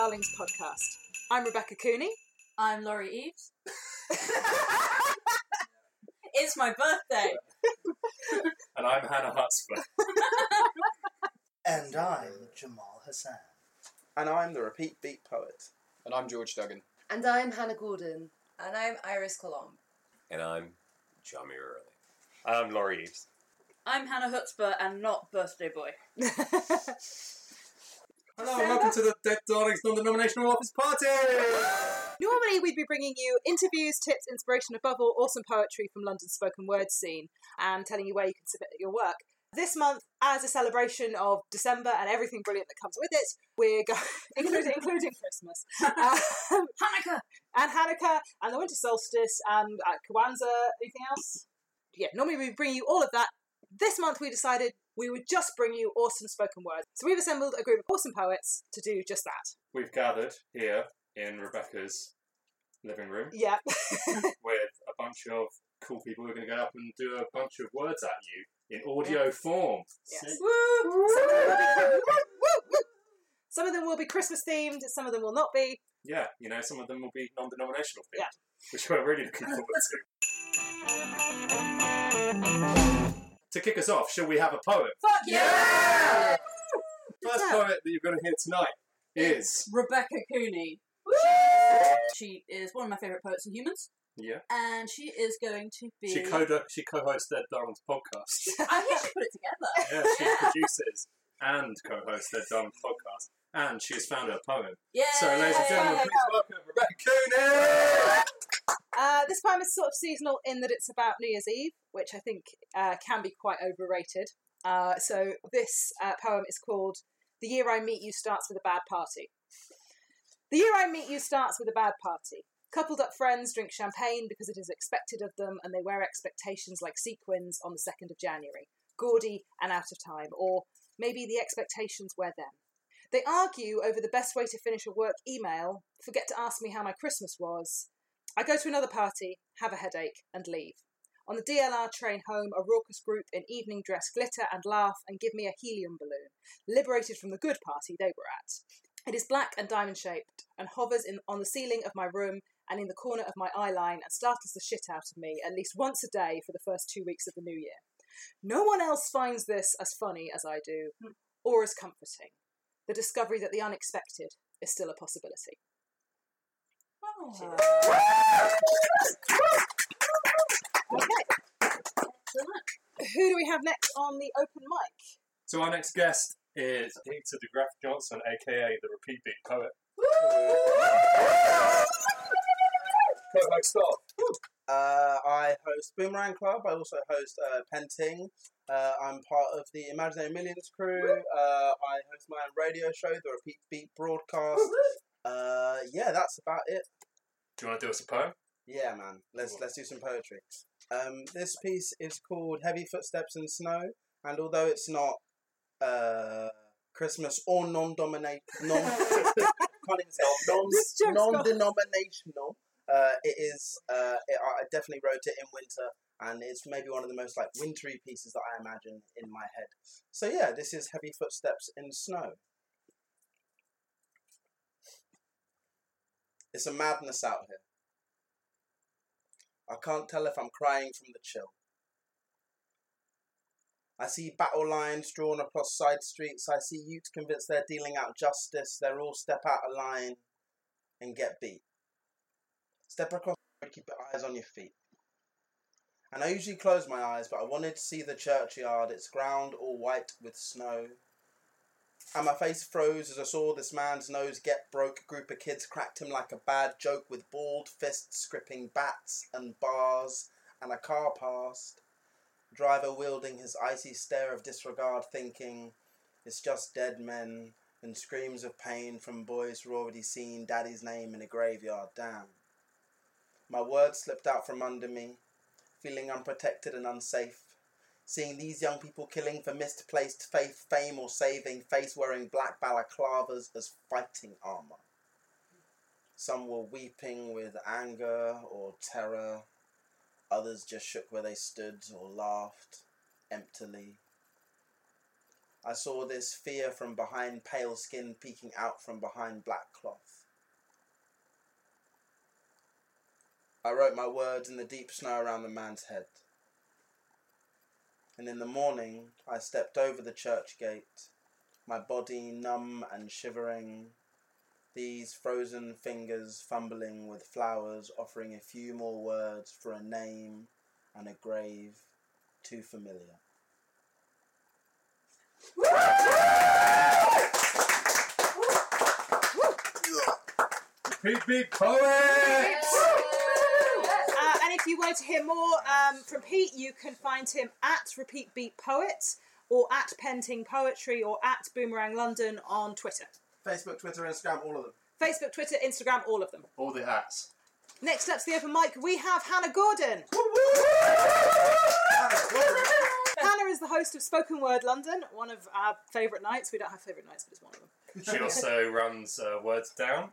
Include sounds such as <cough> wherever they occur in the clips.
Dead Darlings podcast. I'm Rebecca Cooney. I'm Laurie Eves. <laughs> it's my birthday. <laughs> And I'm Hannah Chutzpah. <laughs> And I'm Jamal Hassan. And I'm the repeat beat poet. And I'm George Duggan. And I'm Hannah Gordon. And I'm Iris Colomb. And I'm Jamie Early. I'm Laurie Eves. I'm Hannah Chutzpah and not Birthday Boy. Hello and welcome to the Dead Darlings non-denominational office party! Normally, we'd be bringing you interviews, tips, inspiration, above all, awesome poetry from London's spoken word scene, and telling you where you can submit your work. This month, as a celebration of December and everything brilliant that comes with it, we're going, <laughs> including, including Christmas, <laughs> um, Hanukkah! and Hanukkah, and the winter solstice, and uh, Kwanzaa, anything else? Yeah, normally we bring you all of that. This month, we decided we would just bring you awesome spoken words. So we've assembled a group of awesome poets to do just that. We've gathered here in Rebecca's living room Yeah. <laughs> <laughs> with a bunch of cool people who are going to go up and do a bunch of words at you in audio form. Yes. Some, of them will be, woo, woo. some of them will be Christmas themed, some of them will not be. Yeah, you know, some of them will be non-denominational themed, Yeah. which we're really looking forward to. <laughs> To kick us off, shall we have a poem? Fuck yeah! First poet that you're going to hear tonight is Rebecca Cooney. She is one of my favourite poets and humans, yeah. and she is going to be. She co she co-hosts Dead Darlings podcast. <laughs> I think she put it together. <laughs> yeah, she produces and co-hosts Dead Darlings podcast, and she has found her poem. Yeah. So, ladies and gentlemen, please welcome Rebecca Cooney. Uh, this poem is sort of seasonal in that it's about New Year's Eve, which I think uh, can be quite overrated. Uh, so this uh, poem is called The Year I Meet You Starts with a Bad Party. The year I meet you starts with a bad party. Coupled up friends drink champagne because it is expected of them, and they wear expectations like sequins on the 2nd of January, gaudy and out of time, or maybe the expectations wear them. They argue over the best way to finish a work email, forget to ask me how my Christmas was. I go to another party, have a headache, and leave. On the DLR train home, a raucous group in evening dress glitter and laugh and give me a helium balloon, liberated from the good party they were at. It is black and diamond shaped and hovers in, on the ceiling of my room and in the corner of my eye line and startles the shit out of me at least once a day for the first two weeks of the new year. No one else finds this as funny as I do, or as comforting. The discovery that the unexpected is still a possibility. Okay. Who do we have next on the open mic? So our next guest is Peter DeGraff Johnson, aka the Repeat Beat Poet. Co-host of. Uh, I host Boomerang Club. I also host uh, Penting. Uh, I'm part of the Imaginary Millions crew. Uh, I host my own radio show, the Repeat Beat Broadcast. Uh, yeah, that's about it. Do you want to do us a poem? Yeah, man. Let's let's do some poetry. Um, this piece is called "Heavy Footsteps in Snow," and although it's not uh, Christmas or non-dominate, non <laughs> <laughs> can't even say non This joke's gone. non-denominational, uh, it is. Uh, it, I definitely wrote it in winter, and it's maybe one of the most like wintry pieces that I imagine in my head. So yeah, this is "Heavy Footsteps in Snow." It's a madness out here. I can't tell if I'm crying from the chill. I see battle lines drawn across side streets. I see youths convinced they're dealing out justice. They're all step out of line and get beat. Step across keep your eyes on your feet. And I usually close my eyes, but I wanted to see the churchyard, its ground all white with snow. And my face froze as I saw this man's nose get broke. Group of kids cracked him like a bad joke with balled fists gripping bats and bars, and a car passed. Driver wielding his icy stare of disregard, thinking, it's just dead men and screams of pain from boys who already seen daddy's name in a graveyard. Damn. My words slipped out from under me, feeling unprotected and unsafe. Seeing these young people killing for misplaced faith, fame, or saving, face wearing black balaclavas as fighting armor. Some were weeping with anger or terror. Others just shook where they stood or laughed emptily. I saw this fear from behind pale skin peeking out from behind black cloth. I wrote my words in the deep snow around the man's head. And in the morning, I stepped over the church gate, my body numb and shivering, these frozen fingers fumbling with flowers, offering a few more words for a name and a grave too familiar. Beep beep poet! And if you want to hear more um, from Pete, you can find him at Repeat Beat Poet or at Penting Poetry or at Boomerang London on Twitter. Facebook, Twitter, Instagram, all of them. Facebook, Twitter, Instagram, all of them. All the hats. Next up to the open mic, we have Hannah Gordon. Hannah is the host of Spoken Word London, one of our favourite nights. We don't have favourite nights, but it's one of them. She also runs uh, Words Down.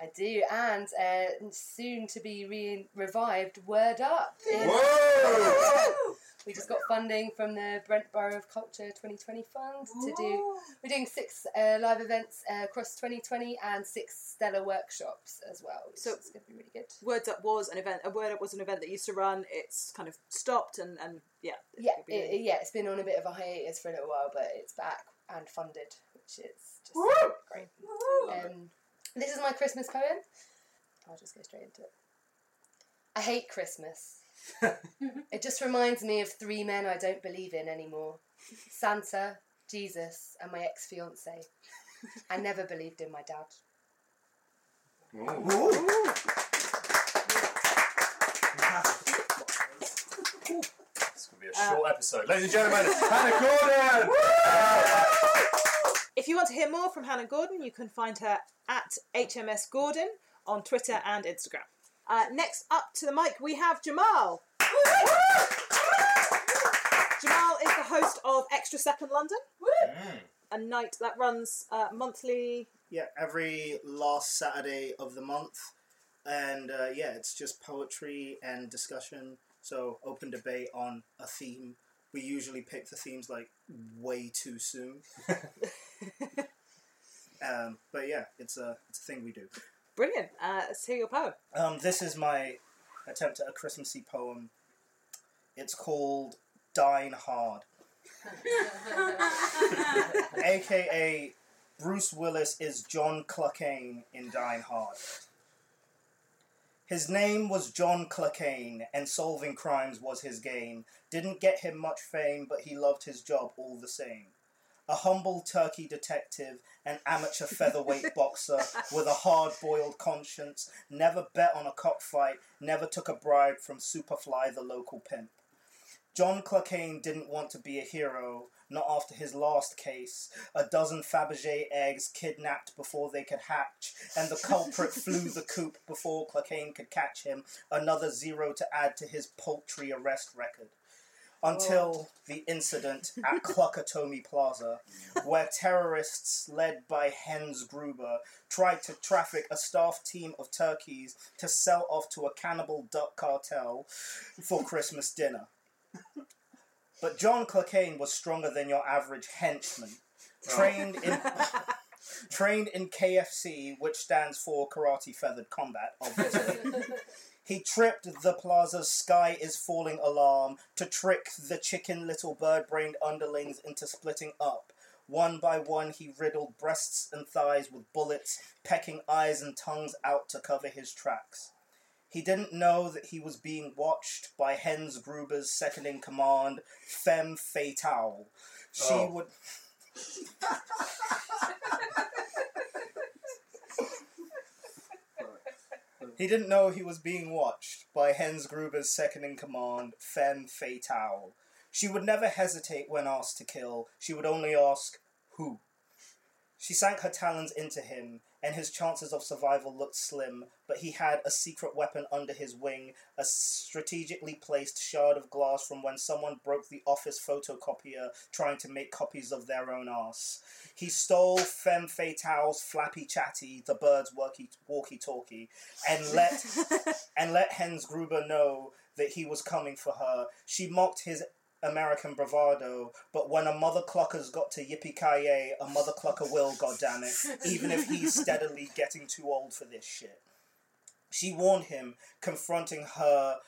I do, and uh, soon to be re- revived Word Up. Whoa! We just got funding from the Brent Borough of Culture 2020 Fund to do. We're doing six uh, live events uh, across 2020 and six stellar workshops as well. So- it's going to be really good. Words Up was an event. A Word Up was an event that used to run. It's kind of stopped, and, and yeah. Yeah, it, really- yeah, it's been on a bit of a hiatus for a little while, but it's back and funded, which is just great. Um, this is my Christmas poem. I'll just go straight into it. I hate Christmas. <laughs> it just reminds me of three men I don't believe in anymore Santa, Jesus, and my ex fiance. I never believed in my dad. Ooh. This could be a short uh, episode. Ladies and gentlemen, Hannah Gordon! If you want to hear more from Hannah Gordon, you can find her at HMS Gordon on Twitter and Instagram. Uh, next up to the mic, we have Jamal. Jamal is the host of Extra Second London, a night that runs uh, monthly. Yeah, every last Saturday of the month. And uh, yeah, it's just poetry and discussion. So open debate on a theme. We usually pick the themes like way too soon. <laughs> um, but yeah, it's a, it's a thing we do. Brilliant. Uh, let's hear your poem. Um, this is my attempt at a Christmassy poem. It's called Dine Hard. <laughs> AKA Bruce Willis is John Cluckane in Dine Hard. His name was John Cluckane, and solving crimes was his game. Didn't get him much fame, but he loved his job all the same. A humble turkey detective, an amateur featherweight <laughs> boxer with a hard boiled conscience, never bet on a cockfight, never took a bribe from Superfly, the local pimp. John Cluckane didn't want to be a hero, not after his last case. A dozen Fabergé eggs kidnapped before they could hatch, and the culprit <laughs> flew the coop before Cluckane could catch him. Another zero to add to his paltry arrest record. Until oh. the incident at <laughs> Cluckatomi Plaza, where terrorists led by Hens Gruber tried to traffic a staff team of turkeys to sell off to a cannibal duck cartel for Christmas dinner. But John Cluckane was stronger than your average henchman. Oh. Trained in <laughs> trained in KFC, which stands for Karate Feathered Combat, obviously. <laughs> he tripped the plaza's sky is falling alarm to trick the chicken little bird brained underlings into splitting up. One by one, he riddled breasts and thighs with bullets, pecking eyes and tongues out to cover his tracks. He didn't know that he was being watched by Hens Gruber's second in command, Femme Fatale. She Oh. would. He didn't know he was being watched by Hens Gruber's second in command, Femme Fatale. She would never hesitate when asked to kill. She would only ask, Who? She sank her talons into him, and his chances of survival looked slim, but he had a secret weapon under his wing, a strategically placed shard of glass from when someone broke the office photocopier trying to make copies of their own ass. He stole Femme Fatale's flappy chatty, the bird's walkie talkie, and <laughs> let and let Hens Gruber know that he was coming for her. She mocked his American bravado, but when a mother clucker's got to yippee ki a mother clucker will, goddammit, even if he's <laughs> steadily getting too old for this shit. She warned him, confronting her.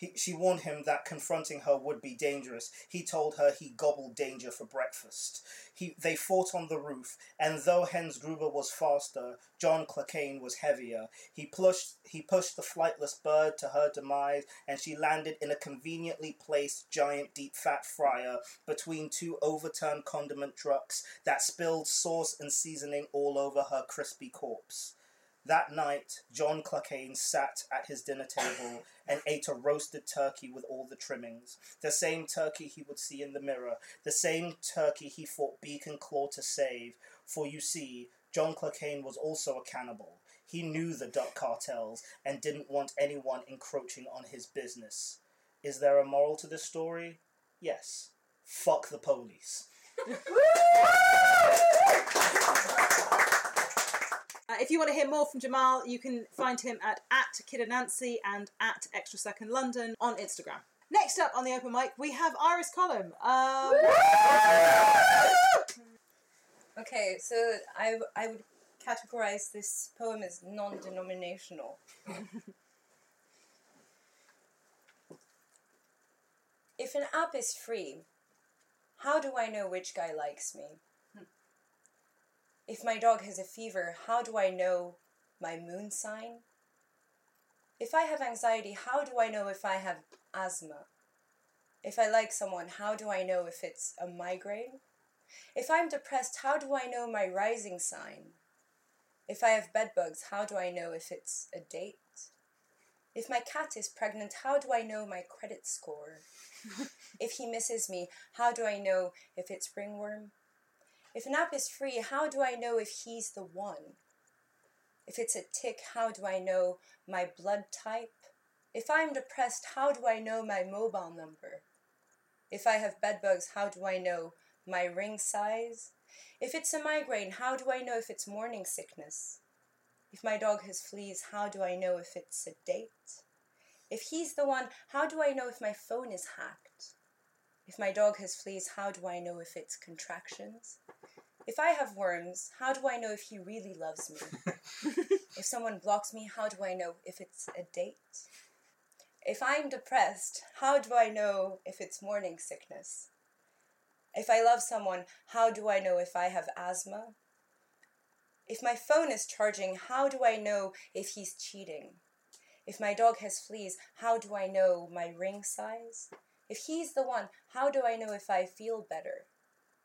He, she warned him that confronting her would be dangerous. He told her he gobbled danger for breakfast. He, they fought on the roof, and though Hans Gruber was faster, John Cluckane was heavier. He pushed, he pushed the flightless bird to her demise, and she landed in a conveniently placed giant deep fat fryer between two overturned condiment trucks that spilled sauce and seasoning all over her crispy corpse. That night, John Cluckane sat at his dinner table and ate a roasted turkey with all the trimmings. The same turkey he would see in the mirror, the same turkey he fought beak and claw to save. For you see, John Cluckane was also a cannibal. He knew the duck cartels and didn't want anyone encroaching on his business. Is there a moral to this story? Yes. Fuck the police. <laughs> If you want to hear more from Jamal, you can find him at, at Kid and Nancy and at Extra Second London on Instagram. Next up on the open mic, we have Iris Colomb. Um, <laughs> Okay, so I, I would categorize this poem as non denominational. <laughs> if an app is free, how do I know which guy likes me? If my dog has a fever, how do I know my moon sign? If I have anxiety, how do I know if I have asthma? If I like someone, how do I know if it's a migraine? If I'm depressed, how do I know my rising sign? If I have bedbugs, how do I know if it's a date? If my cat is pregnant, how do I know my credit score? <laughs> if he misses me, how do I know if it's ringworm? If an app is free, how do I know if he's the one? If it's a tick, how do I know my blood type? If I'm depressed, how do I know my mobile number? If I have bedbugs, how do I know my ring size? If it's a migraine, how do I know if it's morning sickness? If my dog has fleas, how do I know if it's a date? If he's the one, how do I know if my phone is hacked? If my dog has fleas, how do I know if it's contractions? If I have worms, how do I know if he really loves me? <laughs> if someone blocks me, how do I know if it's a date? If I'm depressed, how do I know if it's morning sickness? If I love someone, how do I know if I have asthma? If my phone is charging, how do I know if he's cheating? If my dog has fleas, how do I know my ring size? If he's the one, how do I know if I feel better?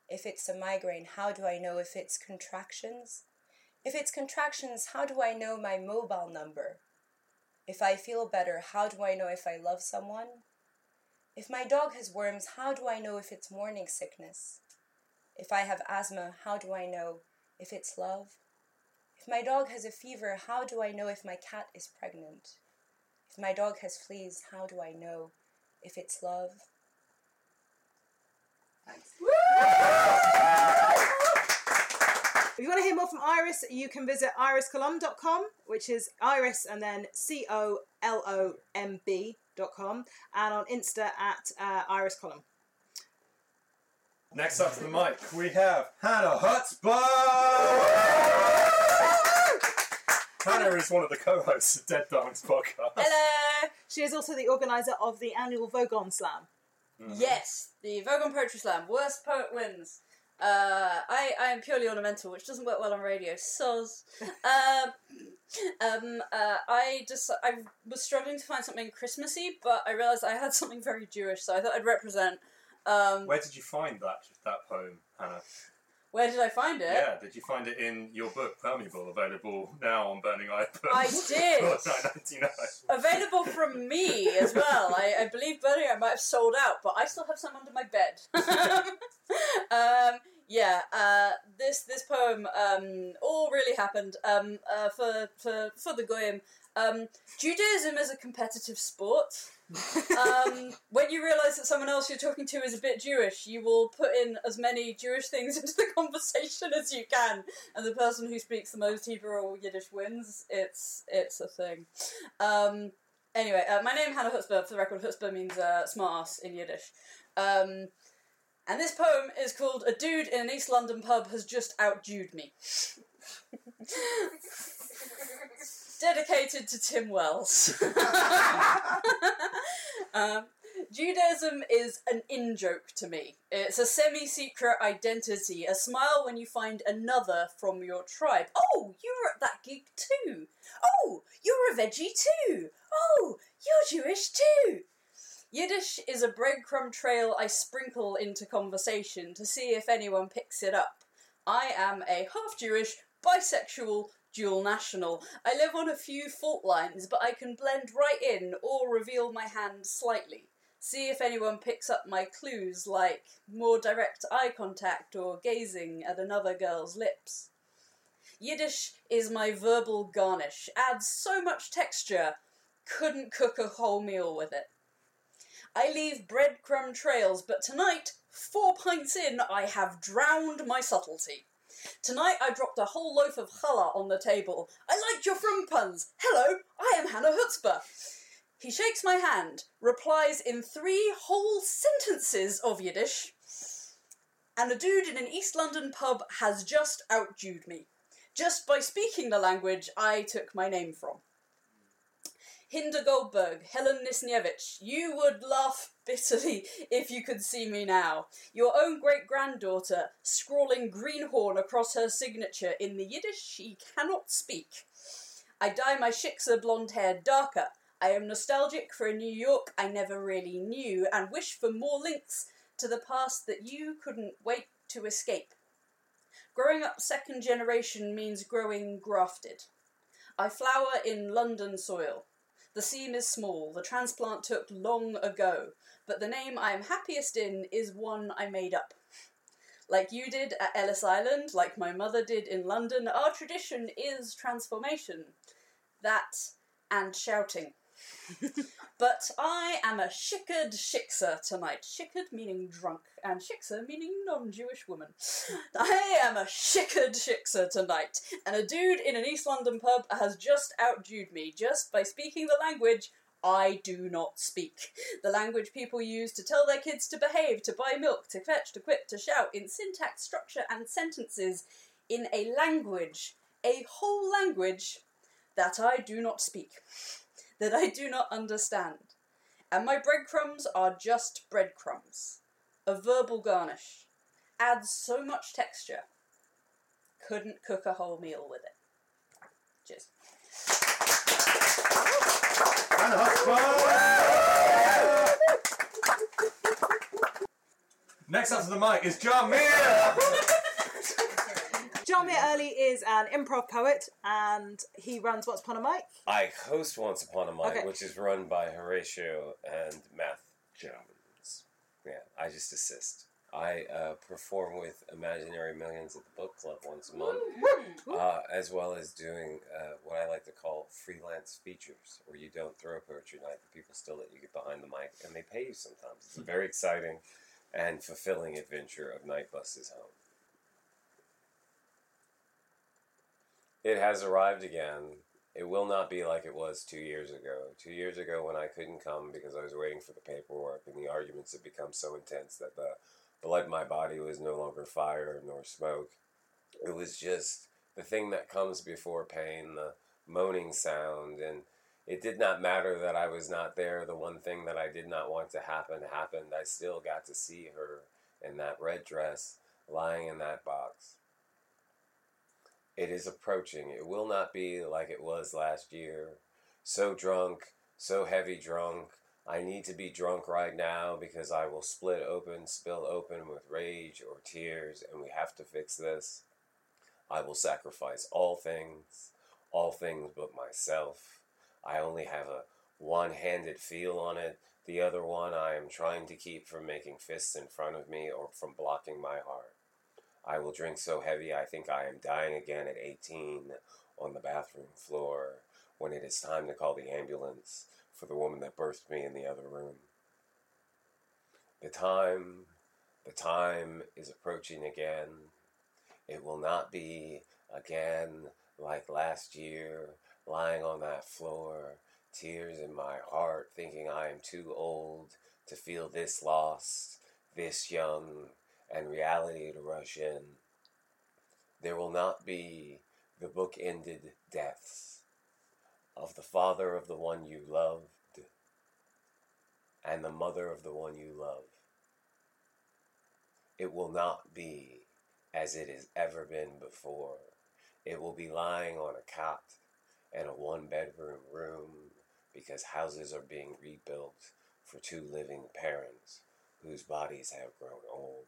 If it's a migraine, how do I know if it's contractions? If it's contractions, how do I know my mobile number? If I feel better, how do I know if I love someone? If my dog has worms, how do I know if it's morning sickness? If I have asthma, how do I know if it's love? If my dog has a fever, how do I know if my cat is pregnant? If my dog has fleas, how do I know if it's love? If you want to hear more from Iris, you can visit iriscolomb.com, which is iris and then C O L O M B.com, and on Insta at uh, iriscolomb. Next up to the mic, we have Hannah Chutzpah! Hannah is one of the co-hosts of Dead Darlings podcast. Hello! She is also the organizer of the annual Vogon Slam. Yes, the Vogon Poetry Slam. Worst poet wins. Uh, I, I am purely ornamental, which doesn't work well on radio. Soz. <laughs> um, um, uh, I just I was struggling to find something Christmassy, but I realised I had <laughs> something very Jewish, so I thought I'd represent. Um, Where did you find that that poem, Hannah? Where did I find it? Yeah, did you find it in your book Permeable, available now on Burning Eye Books? I <laughs> did. Nine ninety nine. Available from me as well. I, I believe Burning Eye might have sold out, but I still have some under my bed. <laughs> um, yeah, uh, this this poem um, all really happened um, uh, for for for the goyim. Um, Judaism is a competitive sport. um, when you realise that someone else you're talking to is a bit Jewish, you will put in as many Jewish things <laughs> into the conversation as you can, and the person who speaks the most Hebrew or Yiddish wins. It's it's a thing. Um, anyway, uh, my name Hannah Chutzpah. For the record, Chutzpah means uh, smart ass in Yiddish. Um, and this poem is called A Dude in an East London Pub Has Just Outjewed Me. <laughs> Dedicated to Tim Wells. <laughs> <laughs> um, Judaism is an in joke to me. It's a semi secret identity, a smile when you find another from your tribe. Oh, you were at that gig too. Oh, you're a veggie too. Oh, you're Jewish too. Yiddish is a breadcrumb trail I sprinkle into conversation to see if anyone picks it up. I am a half Jewish, bisexual, dual national. I live on a few fault lines, but I can blend right in or reveal my hand slightly. See if anyone picks up my clues like more direct eye contact or gazing at another girl's lips. Yiddish is my verbal garnish, adds so much texture, couldn't cook a whole meal with it. I leave breadcrumb trails, but tonight, four pints in, I have drowned my subtlety. Tonight I dropped a whole loaf of challah on the table. I liked your frum puns. Hello, I am Hannah Chutzpah. He shakes my hand, replies in three whole sentences of Yiddish, and a dude in an East London pub has just outjewed me. Just by speaking the language I took my name from. Hinda Goldberg, Helen Nisniewicz, you would laugh bitterly if you could see me now. Your own great granddaughter, scrawling greenhorn across her signature in the Yiddish she cannot speak. I dye my shiksa blonde hair darker. I am nostalgic for a New York I never really knew and wish for more links to the past that you couldn't wait to escape. Growing up second generation means growing grafted. I flower in London soil. The seam is small, the transplant took long ago, but the name I am happiest in is one I made up. Like you did at Ellis Island, like my mother did in London, our tradition is transformation. That and shouting. <laughs> but I am a shikad shiksa tonight. Shikad meaning drunk, and shiksa meaning non Jewish woman. <laughs> I am a shikad shiksa tonight, and a dude in an East London pub has just outjewed me just by speaking the language I do not speak. The language people use to tell their kids to behave, to buy milk, to fetch, to quip, to shout, in syntax, structure, and sentences, in a language, a whole language that I do not speak that I do not understand. And my breadcrumbs are just breadcrumbs. A verbal garnish. Adds so much texture. Couldn't cook a whole meal with it. Cheers. Next up to the mic is John <laughs> Meir. Jah Mir Early is an improv poet and he runs Once Upon a Mic. I host Once Upon a Mic, Okay. which is run by Horatio and Math Jones. Yeah, I just assist. I uh, perform with Imaginary Millions at the book club once a month, uh, as well as doing uh, what I like to call freelance features, where you don't throw a poetry night, but people still let you get behind the mic, and they pay you sometimes. It's a very exciting and fulfilling adventure of night buses home. It has arrived again. It will not be like it was two years ago. Two years ago, when I couldn't come because I was waiting for the paperwork, and the arguments had become so intense that the blood in my body was no longer fire nor smoke. It was just the thing that comes before pain, the moaning sound, and it did not matter that I was not there. The one thing that I did not want to happen happened. I still got to see her in that red dress lying in that box. It is approaching. It will not be like it was last year. So drunk, so heavy drunk. I need to be drunk right now because I will split open, spill open with rage or tears, and we have to fix this. I will sacrifice all things, all things but myself. I only have a one handed feel on it. The other one I am trying to keep from making fists in front of me or from blocking my heart. I will drink so heavy I think I am dying again at 18 on the bathroom floor when it is time to call the ambulance for the woman that birthed me in the other room. The time, the time is approaching again. It will not be again like last year, lying on that floor, tears in my heart, thinking I am too old to feel this lost, this young and reality to rush in. There will not be the book ended deaths of the father of the one you loved and the mother of the one you love. It will not be as it has ever been before. It will be lying on a cot in a one bedroom room because houses are being rebuilt for two living parents whose bodies have grown old.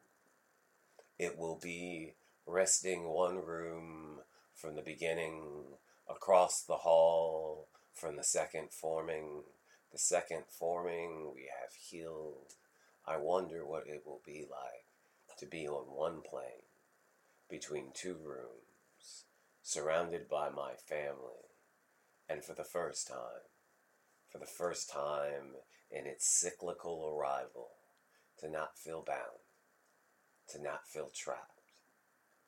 It will be resting one room from the beginning, across the hall from the second forming. The second forming we have healed. I wonder what it will be like to be on one plane between two rooms, surrounded by my family, and for the first time, for the first time in its cyclical arrival, to not feel bound, to not feel trapped,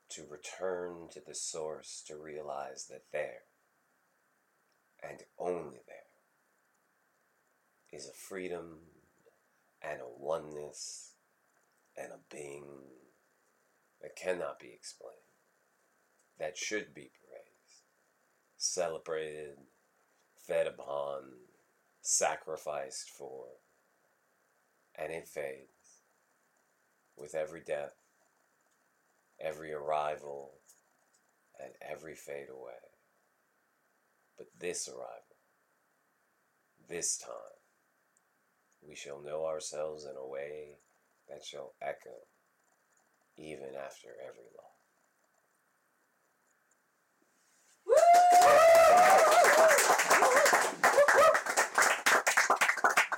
to return to the source to realize that there, and only there, is a freedom and a oneness and a being that cannot be explained, that should be praised, celebrated, fed upon, sacrificed for, and it fades with every death, every arrival, and every fade away. But this arrival, this time, we shall know ourselves in a way that shall echo even after every loss.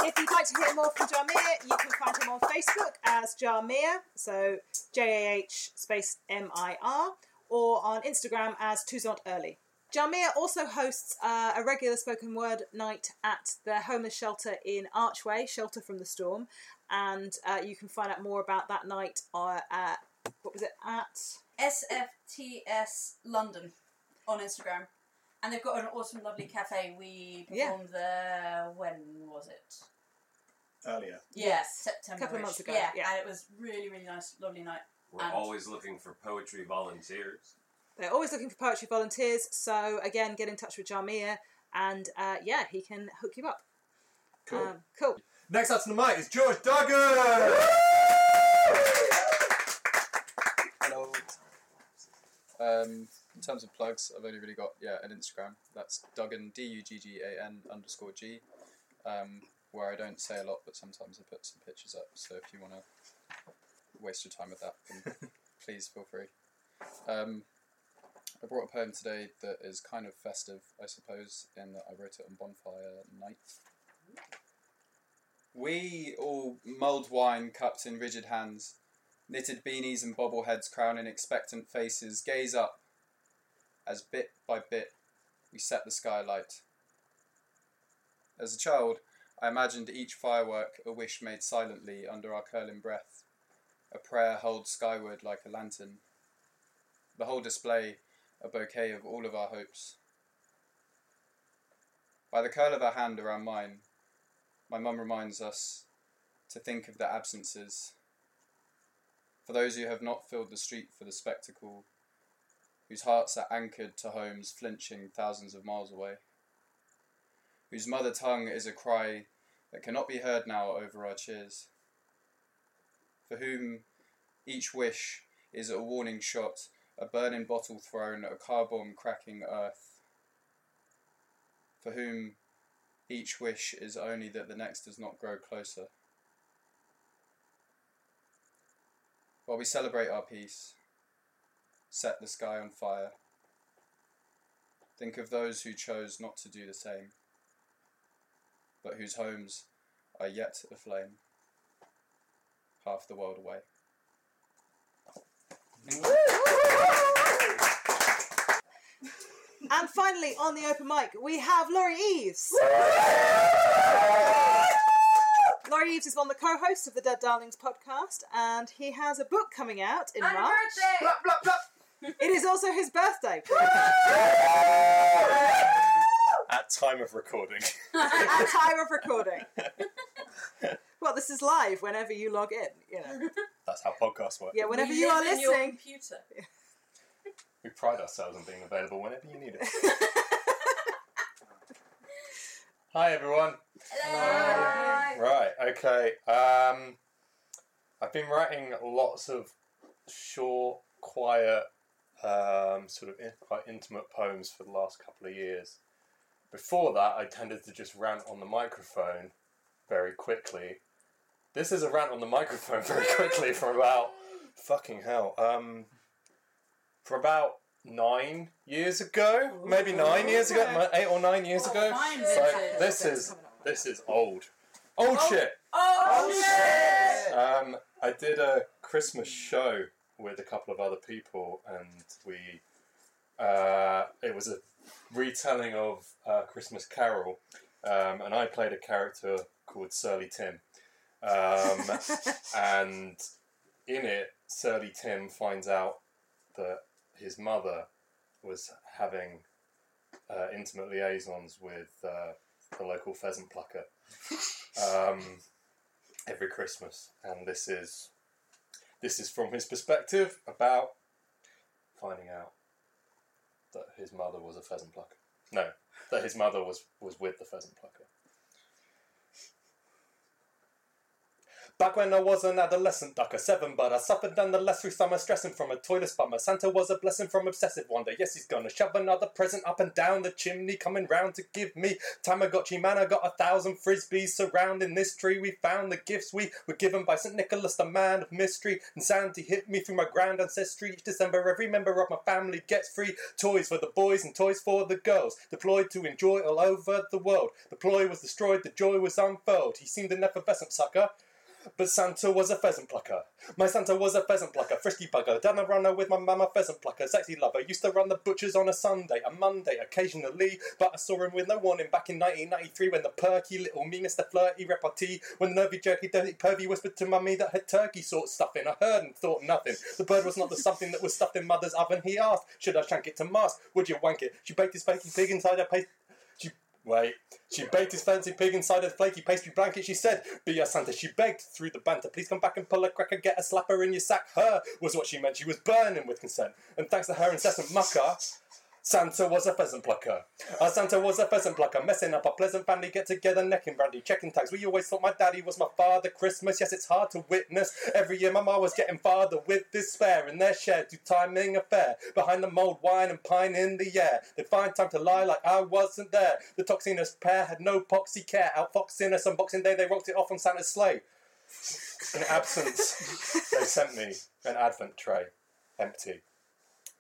If you'd like to hear more from Jah Mir, you can find him on Facebook as Jah Mir, so J A H space M I R, or on Instagram as Toussaint Early. Jah Mir also hosts uh, a regular spoken word night at the homeless shelter in Archway, Shelter from the Storm, and uh, you can find out more about that night uh, at what was it at SFTS London on Instagram. And they've got an awesome, lovely cafe. We Yeah. performed there, when was it? Earlier. Yes, September. A couple of months ago, Yeah, yeah. and it was really, really nice, lovely night. We're And- always looking for poetry volunteers. They're always looking for poetry volunteers, so again, get in touch with Jah Mir, and uh, yeah, he can hook you up. Cool. Um, cool. Next up to the mic is George Duggan. Hello. Um, in terms of plugs, I've only really got yeah an Instagram. That's Duggan D U G G A N underscore G, um, where I don't say a lot, but sometimes I put some pictures up. So if you want to waste your time with that, then <laughs> please feel free. Um, I brought a poem today that is kind of festive, I suppose, in that I wrote it on bonfire night. We all mulled wine cupped in rigid hands, knitted beanies and bobbleheads crowning expectant faces, gaze up as bit by bit we set the skylight. As a child, I imagined each firework a wish made silently under our curling breath, a prayer held skyward like a lantern. The whole display a bouquet of all of our hopes. By the curl of her hand around mine, my mum reminds us to think of the absences. For those who have not filled the street for the spectacle, whose hearts are anchored to homes flinching thousands of miles away, whose mother tongue is a cry that cannot be heard now over our cheers, for whom each wish is a warning shot, a burning bottle thrown, a car bomb cracking earth, for whom each wish is only that the next does not grow closer. While we celebrate our peace, set the sky on fire. Think of those who chose not to do the same, but whose homes are yet aflame, half the world away. And finally, on the open mic, we have Laurie Eves. Laurie Eves is one of the co-hosts of the Dead Darlings podcast, and he has a book coming out in Happy March. birthday! It is also his birthday. <laughs> At time of recording. <laughs> at time of recording. <laughs> Well, this is live whenever you log in. You know. That's how podcasts work. Yeah, whenever We you are live in your computer. We pride ourselves on being available whenever you need it. Hi, everyone. Hello. Right, okay. Um, I've been writing lots of short, quiet, um, sort of in, quite intimate poems for the last couple of years. Before that, I tended to just rant on the microphone very quickly. This is a rant on the microphone <laughs> very quickly for about fucking hell. Um, for about nine years ago, maybe nine years ago, eight or nine years Oh, ago. fine So this is this is old, old Oh. shit. Oh, shit! Um, I did a Christmas show with a couple of other people, and we. Uh, it was a retelling of uh, Christmas Carol, um, and I played a character called Surly Tim. Um, <laughs> and in it, Surly Tim finds out that his mother was having uh, intimate liaisons with uh, the local pheasant plucker. <laughs> Um, every Christmas, and this is this is from his perspective about finding out that his mother was a pheasant plucker. No, that his mother was was with the pheasant plucker. Back when I was an adolescent ducker, seven, but I suffered nonetheless through summer stressing from a toilet bummer. Santa was a blessing from obsessive wonder. Yes, he's gonna shove another present up and down the chimney, coming round to give me Tamagotchi man. I got a thousand frisbees surrounding this tree. We found the gifts we were given by St. Nicholas, the man of mystery. And Santa hit me through my grand ancestry. Each December, every member of my family gets free toys for the boys and toys for the girls. Deployed to enjoy all over the world. The ploy was destroyed, the joy was unfurled. He seemed an effervescent sucker. But Santa was a pheasant plucker. My Santa was a pheasant plucker, frisky bugger. Done a runner with my mama pheasant plucker, sexy lover. Used to run the butchers on a Sunday, a Monday, occasionally. But I saw him with no warning back in 1993 when the perky little meanest, the flirty repartee, when the nervy jerky, dirty pervy whispered to mummy that her turkey sort stuffing. I heard and thought nothing. The bird was not the something that was stuffed in mother's oven. He asked, should I shank it to mask? Would you wank it? She baked his baking pig inside her paste. Wait. She baked his fancy pig inside a flaky pastry blanket. She said, Be your Santa. She begged through the banter. Please come back and pull a cracker, get a slapper in your sack. Her was what she meant. She was burning with consent. And thanks to her incessant mucker, Santa was a pheasant plucker. Our Santa was a pheasant plucker, messing up a pleasant family get together, necking brandy, checking tags. We always thought my daddy was my father. Christmas, yes, it's hard to witness. Every year, my ma was getting farther with despair in their shed to timing affair. Behind the mold, wine and pine in the air, they'd find time to lie like I wasn't there. The toxinous pair had no poxy care. Out Outfoxing us on Boxing Day, they rocked it off on Santa's sleigh. In absence, they sent me an advent tray, empty.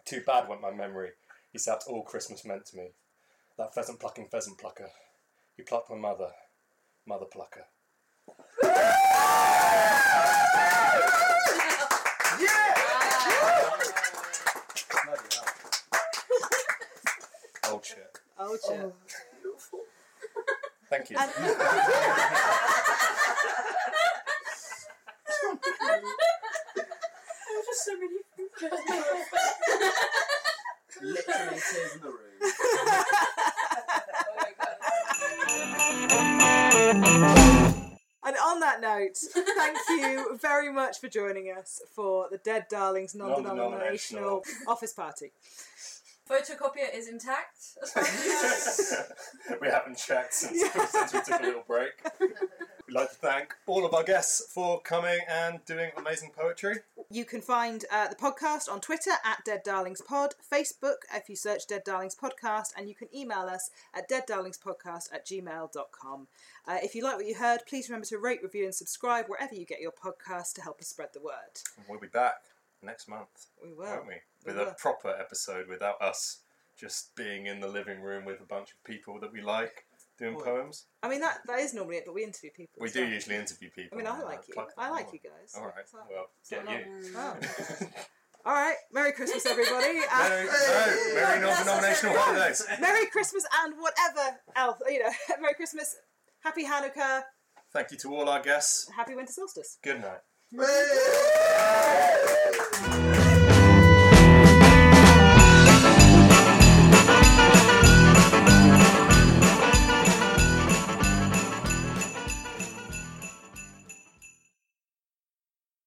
Too bad went my memory. He said all Christmas meant to me. That pheasant plucking pheasant plucker. He plucked my mother, mother plucker. Old shit. Oh, shit. Thank you. And- <laughs> <laughs> Just so many <laughs> Literally tears in the room. <laughs> And on that note, thank you very much for joining us for the Dead Darlings non denominational office party. Photocopier is intact. as far as you know. we haven't checked since, <laughs> since we took a little break. <laughs> We'd like to thank all of our guests for coming and doing amazing poetry. You can find uh, the podcast on Twitter at Dead Darlings Pod, Facebook if you search Dead Darlings Podcast, and you can email us at deaddarlingspodcast at gmail.com. Uh, if you like what you heard, please remember to rate, review, and subscribe wherever you get your podcast to help us spread the word. And we'll be back next month, We will. won't we? We With a will. proper episode without us just being in the living room with a bunch of people that we like doing Well, poems. I mean, that, that is normally it, but we interview people. We as do well. usually interview people. I mean, I and, uh, like you. plug I them like on. you guys. All right, So- well, so get not- you. Oh. <laughs> All right. Merry Christmas, everybody. <laughs> Uh, Merry, no, Merry non-denominational holidays. <laughs> Merry Christmas and whatever else. You know, Merry Christmas, Happy Hanukkah, Thank you to all our guests. Happy Winter Solstice. Good night. Hey!